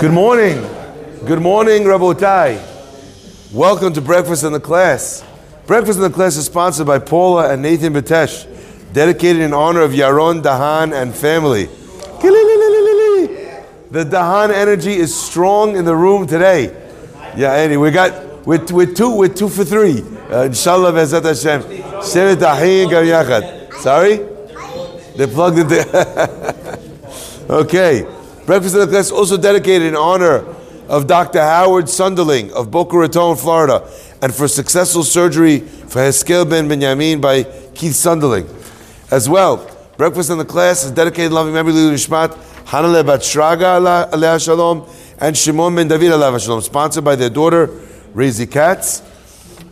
Good morning. Good morning, Rabotai. Welcome to Breakfast in the Class. Breakfast in the Class is sponsored by Paula and Nathan Batesh, dedicated in honor of Yaron Dahan and family. The Dahan energy is strong in the room today. Yeah, Andy, we got we're, we're two we're two for three. Uh, inshallah, Bezat Hashem. Sorry, they plugged it. okay, breakfast in the class also dedicated in honor of Dr. Howard Sunderling of Boca Raton, Florida, and for successful surgery for Heskel ben Benjamin by Keith Sunderling. As well, breakfast in the class is dedicated in loving memory of Nishmat Hanale Bat Shraga Shalom and Shimon ben David Aleh Shalom, sponsored by their daughter Razy Katz.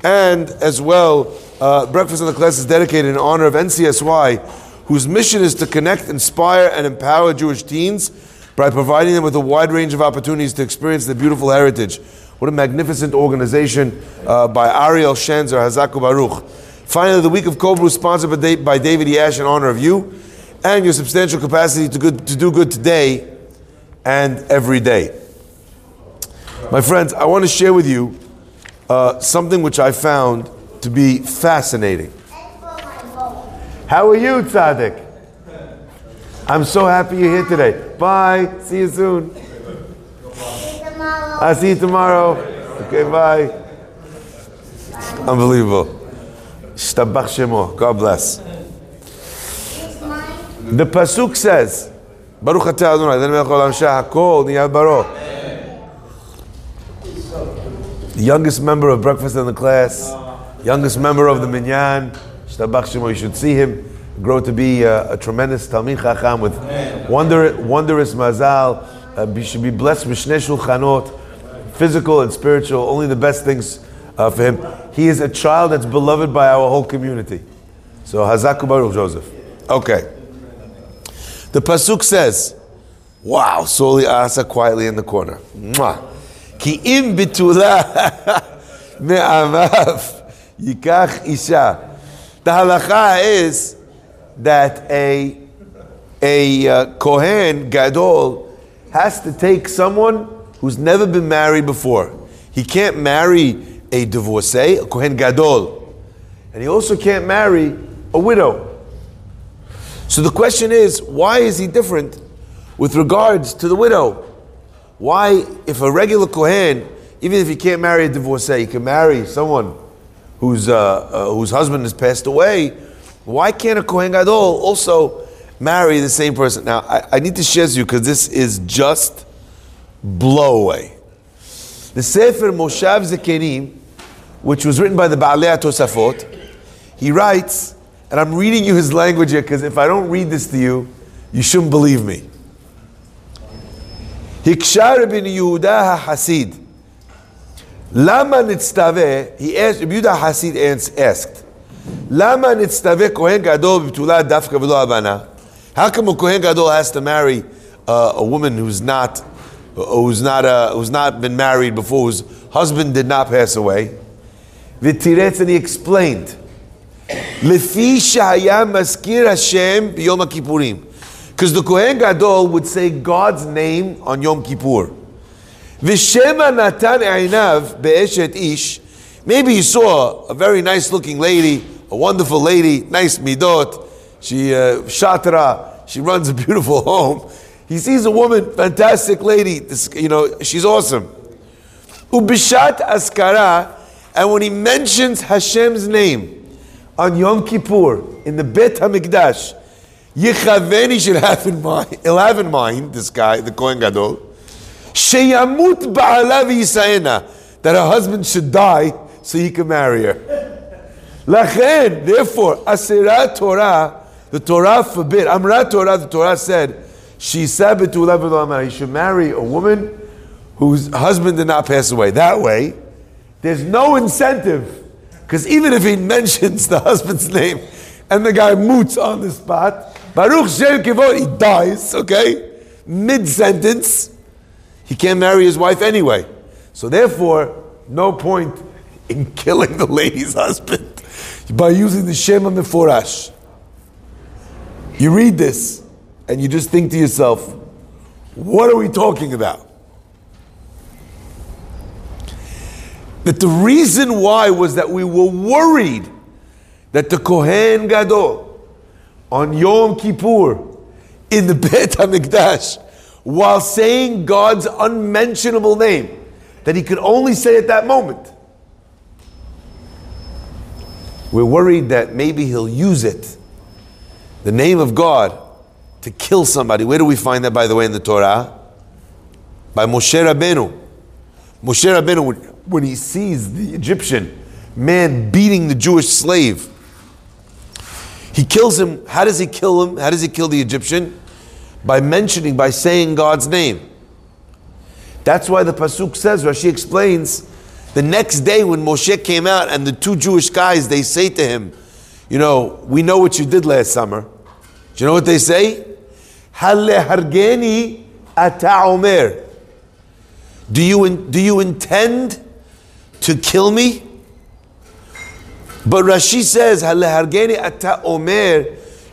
And as well, uh, breakfast in the class is dedicated in honor of NCSY, whose mission is to connect, inspire, and empower Jewish teens by providing them with a wide range of opportunities to experience their beautiful heritage. What a magnificent organization uh, by Ariel Shenzer, Hazaku Baruch. Finally, the week of Kobru, sponsored by, by David Yash in honor of you and your substantial capacity to, good, to do good today and every day. My friends, I want to share with you uh, something which I found to be fascinating. How are you, Tzaddik? I'm so happy you're here today. Bye. See you soon. I'll see you tomorrow. Okay, bye. Unbelievable. Shtabach Shemo. God bless. The Pasuk says, Baruch atah Adonai, then melech olam hakol. The youngest member of Breakfast in the Class, youngest member of the Minyan, Shtabach Shemo, you should see him grow to be a, a tremendous Talmid Chacham with wonder, wondrous mazal. Uh, should be blessed with Shnei Shulchanot, physical and spiritual, only the best things uh, for him. He is a child that's beloved by our whole community. So Hazaku Baruch Joseph. Okay. The Pasuk says, Wow, Soli Asa quietly in the corner. Mwah. Ki im bitula me'amav yikach isha. The halacha is that a, a uh, Kohen Gadol has to take someone who's never been married before. He can't marry a divorcee, a Kohen Gadol. And he also can't marry a widow. So the question is, why is he different with regards to the widow? Why, if a regular Kohen, even if he can't marry a divorcee, he can marry someone whose, uh, uh, whose husband has passed away, why can't a Kohen Gadol also marry the same person? Now, I, I need to share with you because this is just blow away. The Sefer Moshav Zekenim, which was written by the Baalei Tosafot, he writes, and I'm reading you his language here because if I don't read this to you, you shouldn't believe me. Hikshar bin Yehuda HaHasid. Lama nitztave, he asked, Yehuda HaHasid asked, Lama nitztave kohen gadol b'tula dafka v'lo abana? How come a kohen gadol has to marry uh, a woman who's not, who's not, uh, who's not been married before, whose husband did not pass away? V'tiretz, and he explained, Lefi shaya maskir Hashem b'yom kippurim. Because the Kohen Gadol would say God's name on Yom Kippur. V'shema natan einav be'eshet ish. Maybe he saw a very nice looking lady, a wonderful lady, nice midot. She uh, shatra. She runs a beautiful home. He sees a woman, fantastic lady. This, you know, she's awesome. Ubishat askara, and when he mentions Hashem's name on Yom Kippur in the Bet Hamikdash, Yechaveni should have in mind, he'll have in mind, this guy, the Kohen Gadol, Sheyamut ba'alav that her husband should die so he can marry her. Lachen, therefore, Asera Torah, the Torah forbid, Amra Torah, the Torah said, she said he should marry a woman whose husband did not pass away. That way, there's no incentive, because even if he mentions the husband's name and the guy moots on the spot, Baruch Shem Kivod, he dies, okay? Mid sentence, he can't marry his wife anyway. So therefore, no point in killing the lady's husband by using the Shem HaMeforash. You read this and you just think to yourself, what are we talking about? That the reason why was that we were worried that the Kohen Gadol on Yom Kippur in the Beit HaMikdash while saying God's unmentionable name that he could only say at that moment we're worried that maybe he'll use it, the name of God, to kill somebody. Where do we find that, by the way, in the Torah? By Moshe Rabbeinu. Moshe Rabbeinu, when he sees the Egyptian man beating the Jewish slave, he kills him. How does he kill him? How does he kill the Egyptian? By mentioning, by saying God's name. That's why the Pasuk says, Rashi explains, the next day when Moshe came out and the two Jewish guys, they say to him, You know, we know what you did last summer. Do you know what they say? hargeni ata omer. Do you, do you intend to kill me? But Rashi says, hargeni ata omer.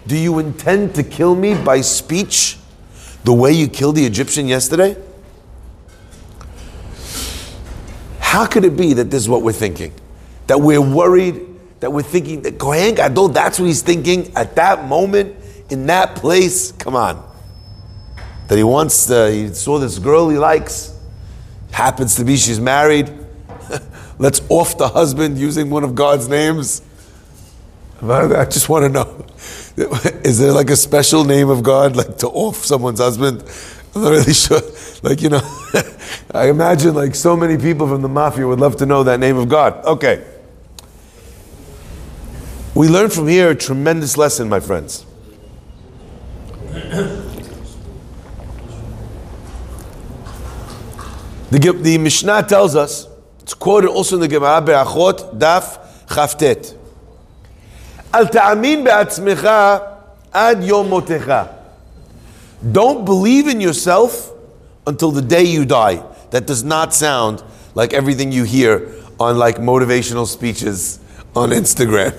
Do you intend to kill me by speech the way you killed the Egyptian yesterday? How could it be that this is what we're thinking? That we're worried, that we're thinking that Kohen Gadol, that's what he's thinking at that moment, in that place? Come on. That he wants, to, he saw this girl he likes, happens to be she's married. Let's off the husband using one of God's names. I just want to know is there like a special name of God, like to off someone's husband? I'm not really sure. Like, you know, I imagine like so many people from the mafia would love to know that name of God. Okay. We learn from here a tremendous lesson, my friends. The, the Mishnah tells us, it's quoted also in the Gemara Berachot, Daf Chaftet. Al ta'amin be'atzmecha ad yom motecha. Don't believe in yourself until the day you die. That does not sound like everything you hear on like motivational speeches on Instagram.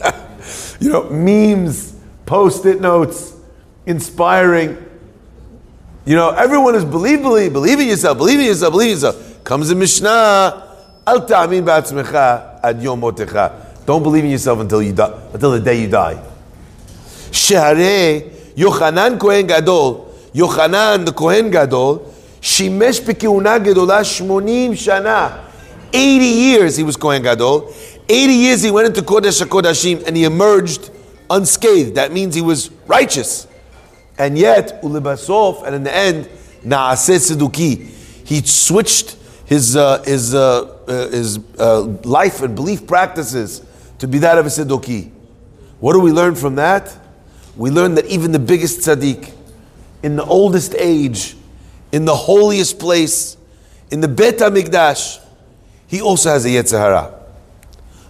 you know, memes, post-it notes, inspiring. You know, everyone is believe, believe, believe in yourself, believe in yourself, believe in yourself. Comes in Mishnah, al ta'amin ba'atzmecha ad yom. Don't believe in yourself until you die, until the day you die. Shehareh Yochanan Kohen Gadol, Yochanan the Kohen Gadol, Shimesh בכהונה גדולה 80 shana. 80 years he was Kohen Gadol. 80 years he went into Kodesh HaKodashim and he emerged unscathed. That means he was righteous. And yet, ulibasof, and in the end, naaseh seduki. He switched his, uh, his, uh, uh, his uh, life and belief practices to be that of a seduki. What do we learn from that? We learn that even the biggest tzaddik, in the oldest age, in the holiest place, in the Bet HaMikdash, he also has a Yetzer Hara.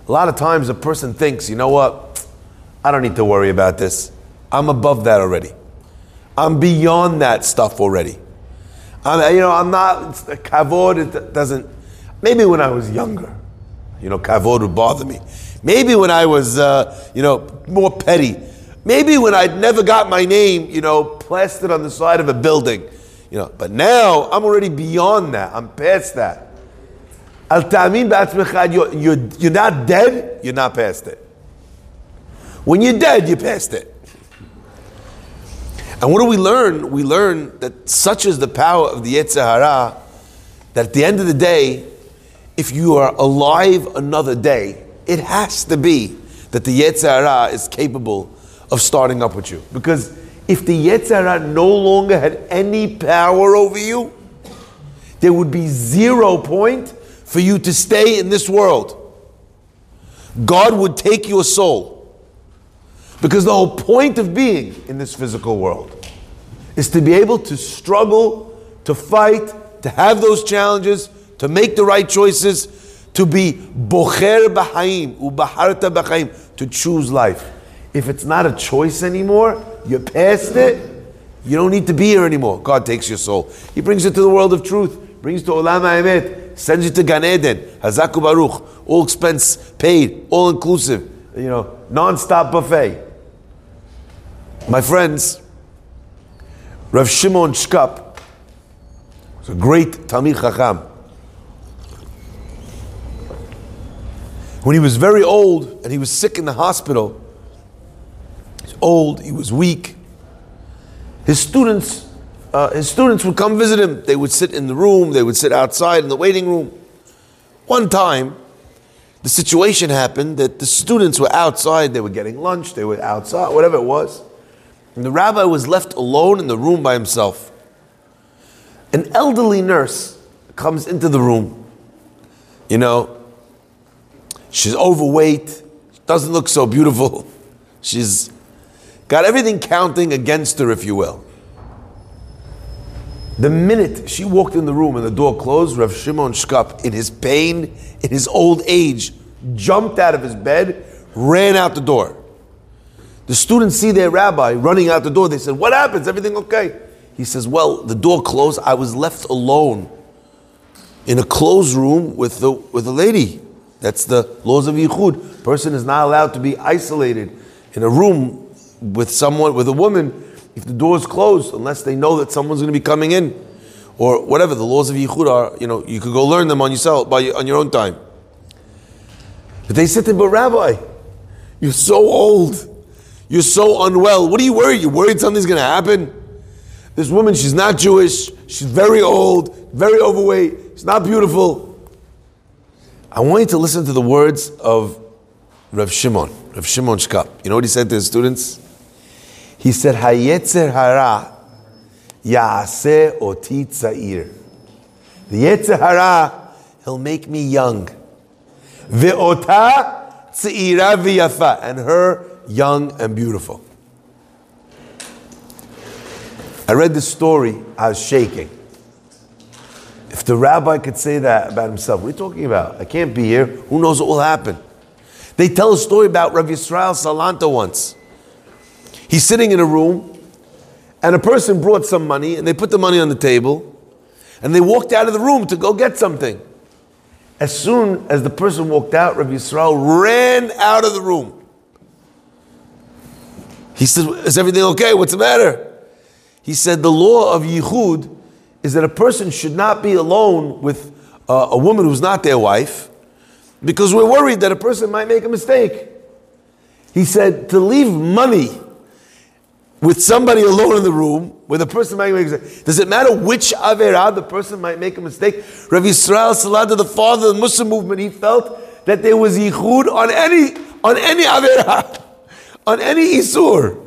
A lot of times a person thinks, you know what, I don't need to worry about this. I'm above that already. I'm beyond that stuff already. I'm, you know, I'm not, it's, kavod, it doesn't, maybe when I was younger, you know, kavod would bother me. Maybe when I was, uh, you know, more petty, Maybe when I'd never got my name, you know, plastered on the side of a building, you know, but now I'm already beyond that. I'm past that. Al ta'amin you're, you're, you're not dead, you're not past it. When you're dead, you're past it. And what do we learn? We learn that such is the power of the Yetzer Hara that at the end of the day, if you are alive another day, it has to be that the Yetzer Hara is capable of starting up with you. Because if the Yetzer Hara no longer had any power over you, there would be zero point for you to stay in this world. God would take your soul. Because the whole point of being in this physical world is to be able to struggle, to fight, to have those challenges, to make the right choices, to be bocher b'chaim, ubaharta b'chaim, to choose life. If it's not a choice anymore, you're past it, you don't need to be here anymore. God takes your soul. He brings you to the world of truth, brings you to Olam HaEmet, sends you to Gan Eden, Hazaku Baruch, all expense paid, all inclusive, you know, non-stop buffet. My friends, Rav Shimon Shkop was a great Talmid Chacham. When he was very old and he was sick in the hospital, old, he was weak. His students, uh, his students would come visit him. They would sit in the room, they would sit outside in the waiting room. One time, the situation happened that the students were outside, they were getting lunch, they were outside, whatever it was. And the rabbi was left alone in the room by himself. An elderly nurse comes into the room. You know, she's overweight, doesn't look so beautiful. She's got everything counting against her, if you will. The minute she walked in the room and the door closed, Rav Shimon Shkop, in his pain, in his old age, jumped out of his bed, ran out the door. The students see their rabbi running out the door. They said, What happens? Everything okay? He says, Well, the door closed. I was left alone in a closed room with the, with a lady. That's the laws of Yichud. Person is not allowed to be isolated in a room with someone, with a woman, if the door is closed, unless they know that someone's going to be coming in, or whatever the laws of Yichud are. You know, you could go learn them on yourself by on your own time. But they said to him, "But Rabbi, you're so old, you're so unwell. What are you worried? You're worried something's going to happen? This woman, she's not Jewish. She's very old, very overweight. She's not beautiful." I want you to listen to the words of Rav Shimon, Rav Shimon Shkop. You know what he said to his students? He said, Hayetzer hara yaaseh oti tzair. The Yetzer hara, he'll make me young. Ve'ota tzaira v'yafa. And her young and beautiful. I read this story, I was shaking. If the rabbi could say that about himself, what are you talking about? I can't be here. Who knows what will happen? They tell a story about Rav Yisrael Salanter once. He's sitting in a room, and a person brought some money, and they put the money on the table, and they walked out of the room to go get something. As soon as the person walked out, Rav Yisrael ran out of the room. He said, Is everything okay? What's the matter? He said, The law of Yichud is that a person should not be alone with uh, a woman who's not their wife because we're worried that a person might make a mistake. He said, To leave money with somebody alone in the room where the person might make a mistake. Does it matter which Averah the person might make a mistake? Rav Yisrael Salanter, the father of the Musar movement, he felt that there was yichud on any on any Averah, on any Isur.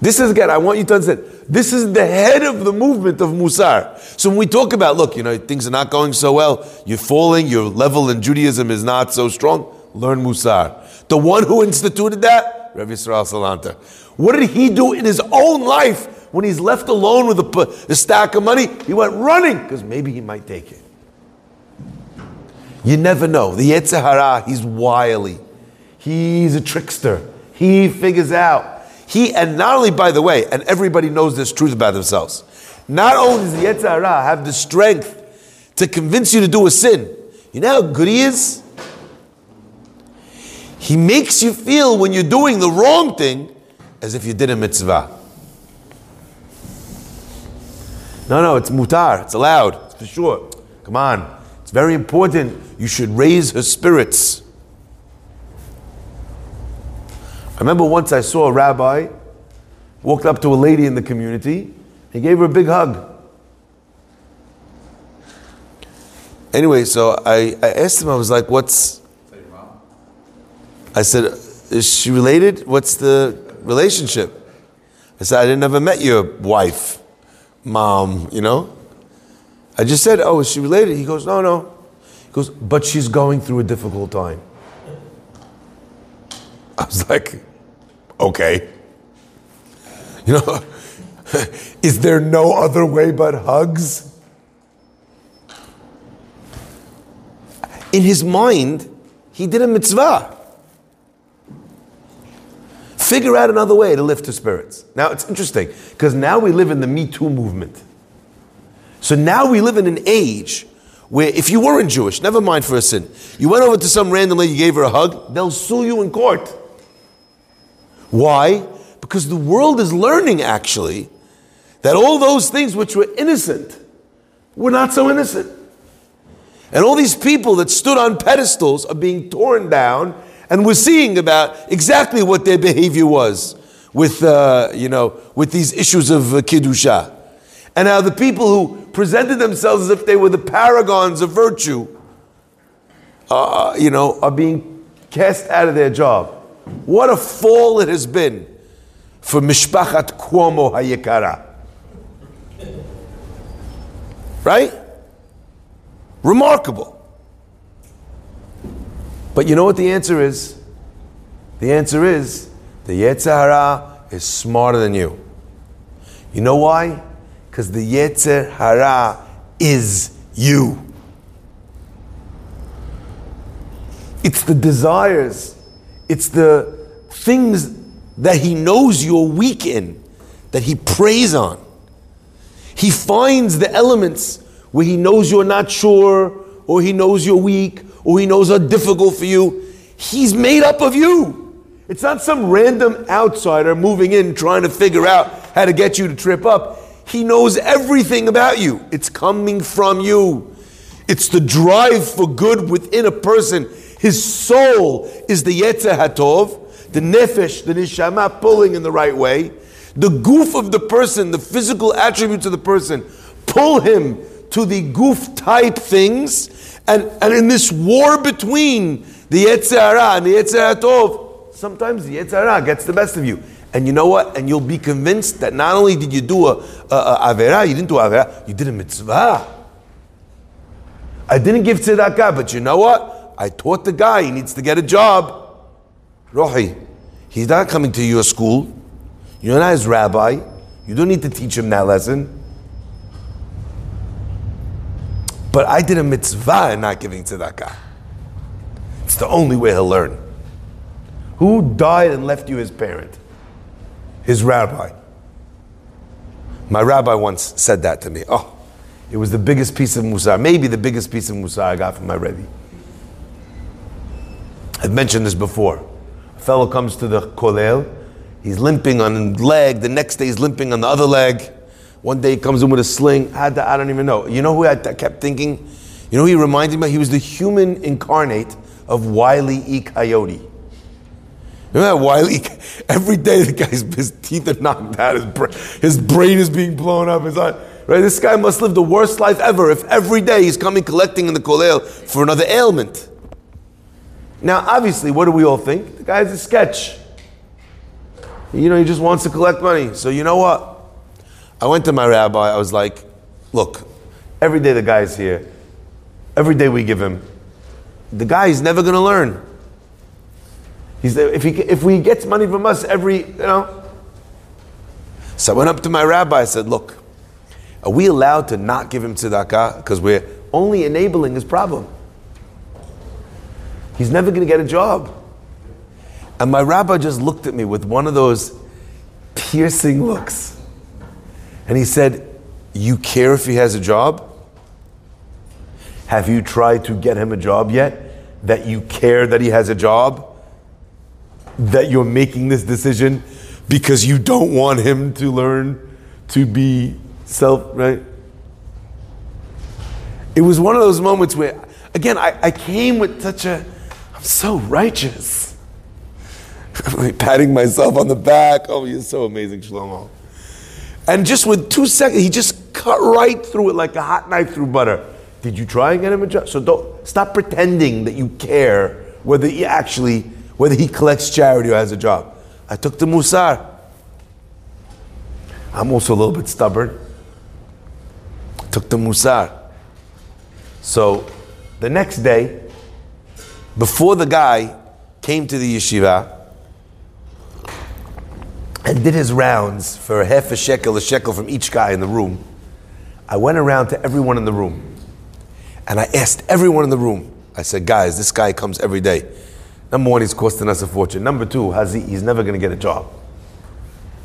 This is again, I want you to understand. This is the head of the movement of Musar. So when we talk about, look, you know, things are not going so well, you're falling, your level in Judaism is not so strong, learn Musar. The one who instituted that, Rav Yisrael Salanter. What did he do in his own life when he's left alone with a, a stack of money? He went running because maybe he might take it. You never know. The Yetzer Hara, he's wily. He's a trickster. He figures out. He, and not only, by the way, and everybody knows this truth about themselves, not only does the Yetzer Hara have the strength to convince you to do a sin, you know how good he is? He makes you feel when you're doing the wrong thing as if you did a mitzvah. No, no, it's mutar, it's allowed, it's for sure. Come on, it's very important. You should raise her spirits. I remember once I saw a rabbi walked up to a lady in the community. He gave her a big hug. Anyway, so I, I asked him, I was like, what's. I said, is she related? What's the relationship? I said, I didn't ever met your wife, mom, you know? I just said, oh, is she related? He goes, no, no. He goes, but she's going through a difficult time. I was like, okay. You know, is there no other way but hugs? In his mind, he did a mitzvah. Figure out another way to lift her spirits. Now, it's interesting because now we live in the Me Too movement. So now we live in an age where if you weren't Jewish, never mind for a sin, you went over to some random lady, you gave her a hug, they'll sue you in court. Why? Because the world is learning actually that all those things which were innocent were not so innocent. And all these people that stood on pedestals are being torn down, and we're seeing about exactly what their behavior was with, uh, you know, with these issues of uh, Kiddusha. And how the people who presented themselves as if they were the paragons of virtue, uh, you know, are being cast out of their job. What a fall it has been for Mishpachat Cuomo Hayekara. Right? Remarkable. But you know what the answer is? The answer is the Yetzer Hara is smarter than you. You know why? Because the Yetzer Hara is you. It's the desires, it's the things that he knows you're weak in, that he preys on. He finds the elements where he knows you're not sure, or he knows you're weak, or he knows are difficult for you. He's made up of you. It's not some random outsider moving in trying to figure out how to get you to trip up. He knows everything about you. It's coming from you. It's the drive for good within a person his soul is the Yetzer Hatov, the Nefesh, the Neshama pulling in the right way. The goof of the person, the physical attributes of the person, pull him to the goof type things. And, and in this war between the Yetzer Hara and the Yetzer Hatov, sometimes the Yetzer Hara gets the best of you. And you know what? And you'll be convinced that not only did you do a, a, a avera, you didn't do avera, you did a mitzvah. I didn't give tzedakah, but you know what? I taught the guy, he needs to get a job. Rohi, he's not coming to your school. You're not his rabbi. You don't need to teach him that lesson. But I did a mitzvah in not giving tzedakah. It's the only way he'll learn. Who died and left you his parent? His rabbi. My rabbi once said that to me. Oh, it was the biggest piece of musar, maybe the biggest piece of musar I got from my Rebbe. I've mentioned this before. A fellow comes to the kolel, he's limping on one leg, the next day he's limping on the other leg. One day he comes in with a sling. I, I don't even know. You know who I, kept thinking? You know he reminded me? He was the human incarnate of Wile E. Coyote. Remember that Wiley? Every day the guy's his teeth are knocked out, his, bra- his brain is being blown up. His eye, right? This guy must live the worst life ever if every day he's coming collecting in the kolel for another ailment. Now, obviously, what do we all think? The guy's a sketch. You know, he just wants to collect money. So, you know what? I went to my rabbi. I was like, look, every day the guy's here. Every day we give him. The guy is never going to learn. He's, if, he, if he gets money from us every, you know. So I went up to my rabbi. I said, look, are we allowed to not give him tzedakah? Because we're only enabling his problem. He's never going to get a job. And my rabbi just looked at me with one of those piercing looks. And he said, You care if he has a job? Have you tried to get him a job yet? That you care that he has a job? That you're making this decision because you don't want him to learn to be self, right? It was one of those moments where, again, I, I came with such a, I'm so righteous. like patting myself on the back. Oh, you're so amazing, Shlomo. And just with two seconds, he just cut right through it like a hot knife through butter. Did you try and get him a job? So don't stop pretending that you care whether he actually whether he collects charity or has a job. I took the musar. I'm also a little bit stubborn. Took the musar. So the next day, before the guy came to the yeshiva and did his rounds for half a shekel, a shekel from each guy in the room, I went around to everyone in the room and I asked everyone in the room, I said, guys, this guy comes every day. Number one, he's costing us a fortune. Number two, he, he's never going to get a job.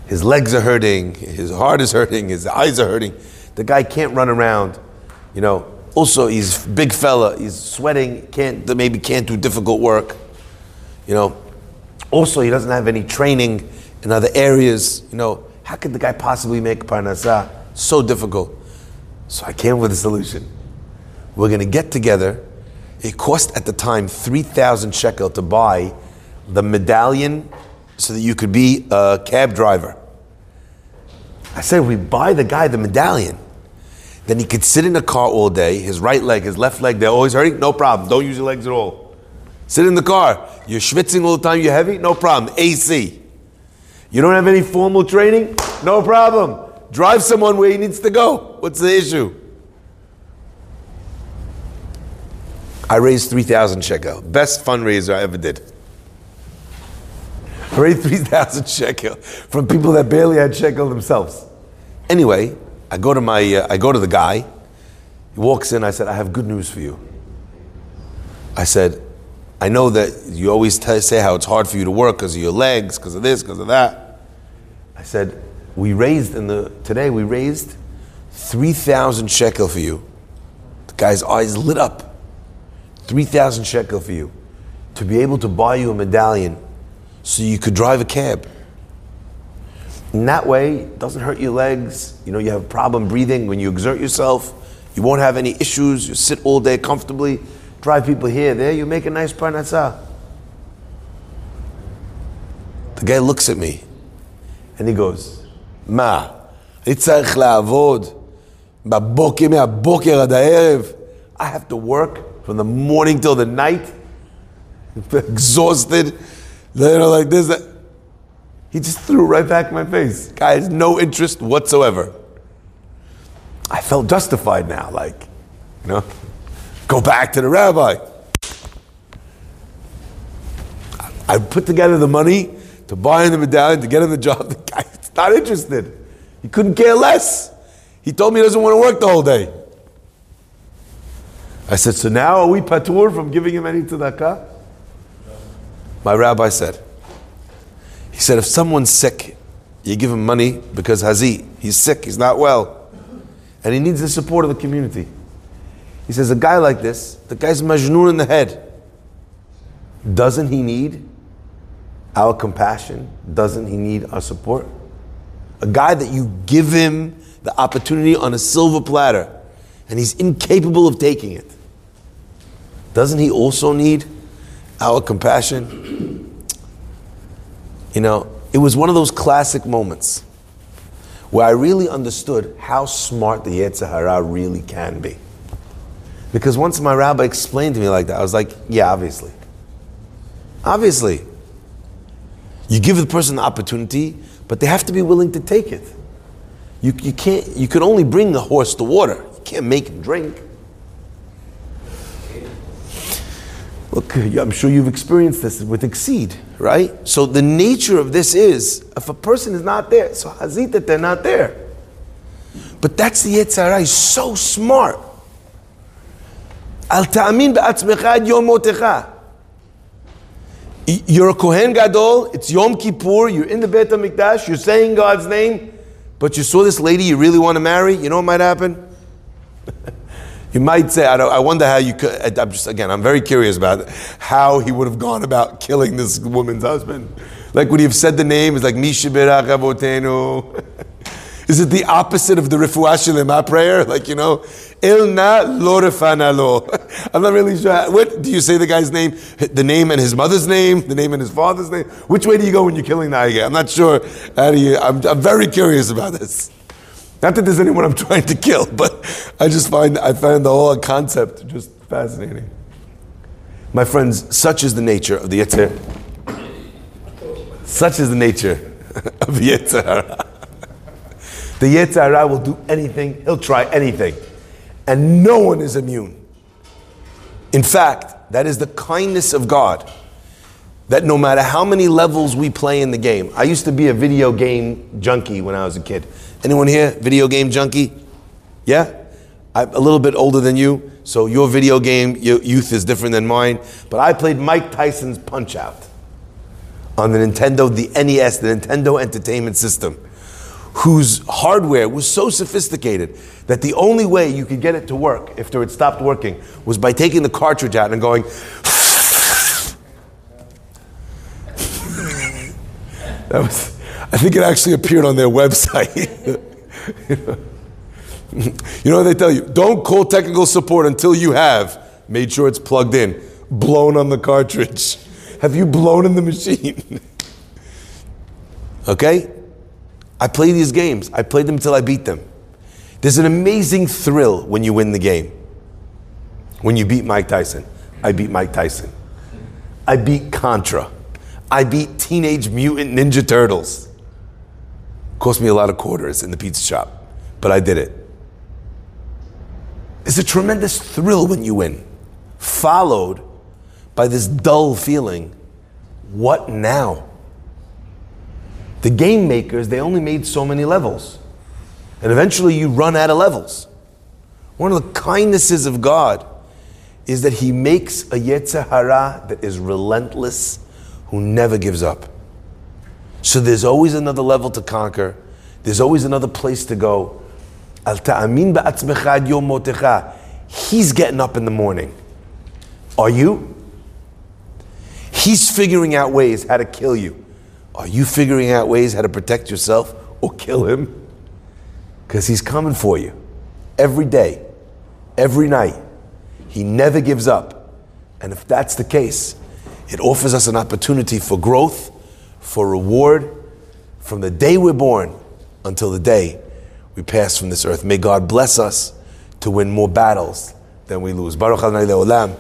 His legs are hurting, his heart is hurting, his eyes are hurting. The guy can't run around, you know, also, he's big fella. He's sweating. Can't maybe can't do difficult work. You know. Also, he doesn't have any training in other areas. You know, how could the guy possibly make parnasah? So difficult. So I came with a solution. we're going to get together. It cost at the time 3,000 shekel to buy the medallion so that you could be a cab driver. I said, we buy the guy the medallion. Then he could sit in the car all day, his right leg, his left leg, they're always hurting, no problem. Don't use your legs at all. Sit in the car. You're schwitzing all the time, you're heavy, no problem. AC. You don't have any formal training, no problem. Drive someone where he needs to go. What's the issue? I raised 3,000 shekel. Best fundraiser I ever did. I raised 3,000 shekel from people that barely had shekel themselves. Anyway, I go to my, uh, I go to the guy. He walks in. I said, I have good news for you. I said, I know that you always t- say how it's hard for you to work because of your legs, because of this, because of that. I said, we raised in the today we raised three thousand shekel for you. The guy's eyes lit up. Three thousand shekel for you to be able to buy you a medallion so you could drive a cab. In that way, it doesn't hurt your legs. You know, you have a problem breathing when you exert yourself. You won't have any issues. You sit all day comfortably, drive people here, there. You make a nice parnassah. The guy looks at me and he goes, מה, אני צריך לעבוד בבוקר, מהבוקר עד הערב? I have to work from the morning till the night, exhausted, you know, like this. That. He just threw right back in my face. Guy has no interest whatsoever. I felt justified now, like, you know, go back to the rabbi. I put together the money to buy him the medallion, to get him the job. The guy's not interested. He couldn't care less. He told me he doesn't want to work the whole day. I said, so now are we patur from giving him any tzedakah? My rabbi said, he said, if someone's sick, you give him money because hazi, he's sick, he's not well, and he needs the support of the community. He says, a guy like this, the guy's majnun in the head. Doesn't he need our compassion? Doesn't he need our support? A guy that you give him the opportunity on a silver platter and he's incapable of taking it. Doesn't he also need our compassion? You know, it was one of those classic moments where I really understood how smart the Yetzer Hara really can be. Because once my rabbi explained to me like that, I was like, yeah, obviously. Obviously. You give the person the opportunity, but they have to be willing to take it. You, you can't, you can only bring the horse to water. You can't make him drink. Look, I'm sure you've experienced this with Exceed, right? So the nature of this is, if a person is not there, so hazit that they're not there. But that's the Yetzer Hara. He's so smart. Al ta'amin ba'atzmecha ad yom motecha. You're a Kohen Gadol, it's Yom Kippur, you're in the Beit HaMikdash, you're saying God's name, but you saw this lady you really want to marry, you know what might happen? you might say, I, I, wonder how you could, I'm just, again, I'm very curious about how he would have gone about killing this woman's husband. Like, would he have said the name? It's like, Mishibirach Avotenu. Is it the opposite of the Refuah Shlema prayer? Like, you know, Ilna Lorefana lo. I'm not really sure. What do you say the guy's name? The name and his mother's name? The name and his father's name? Which way do you go when you're killing the? I'm not sure. How do you, I'm, I'm very curious about this. Not that there's anyone I'm trying to kill, but I just find I find the whole concept just fascinating. My friends, such is the nature of the Yetzer. Such is the nature of the Yetzer. The Yetzer Hara will do anything, he'll try anything. And no one is immune. In fact, that is the kindness of God. That no matter how many levels we play in the game, I used to be a video game junkie when I was a kid. Anyone here, video game junkie? Yeah? I'm a little bit older than you, so your video game your youth is different than mine. But I played Mike Tyson's Punch Out on the Nintendo, the NES, the Nintendo Entertainment System whose hardware was so sophisticated that the only way you could get it to work after it stopped working was by taking the cartridge out and going. that was, I think it actually appeared on their website. you know what they tell you? Don't call technical support until you have made sure it's plugged in, blown on the cartridge. Have you blown in the machine? okay? I play these games. I played them until I beat them. There's an amazing thrill when you win the game. When you beat Mike Tyson. I beat Mike Tyson. I beat Contra. I beat Teenage Mutant Ninja Turtles. Cost me a lot of quarters in the pizza shop, but I did it. It's a tremendous thrill when you win, followed by this dull feeling what now? The game makers, they only made so many levels. And eventually you run out of levels. One of the kindnesses of God is that He makes a Yetzer Hara that is relentless, who never gives up. So there's always another level to conquer. There's always another place to go. Al ta'amin ba'atzmecha. He's getting up in the morning. Are you? He's figuring out ways how to kill you. Are you figuring out ways how to protect yourself or kill him? Because he's coming for you every day, every night. He never gives up. And if that's the case, it offers us an opportunity for growth, for reward, from the day we're born until the day we pass from this earth. May God bless us to win more battles than we lose. Baruch Adonai Le'olam.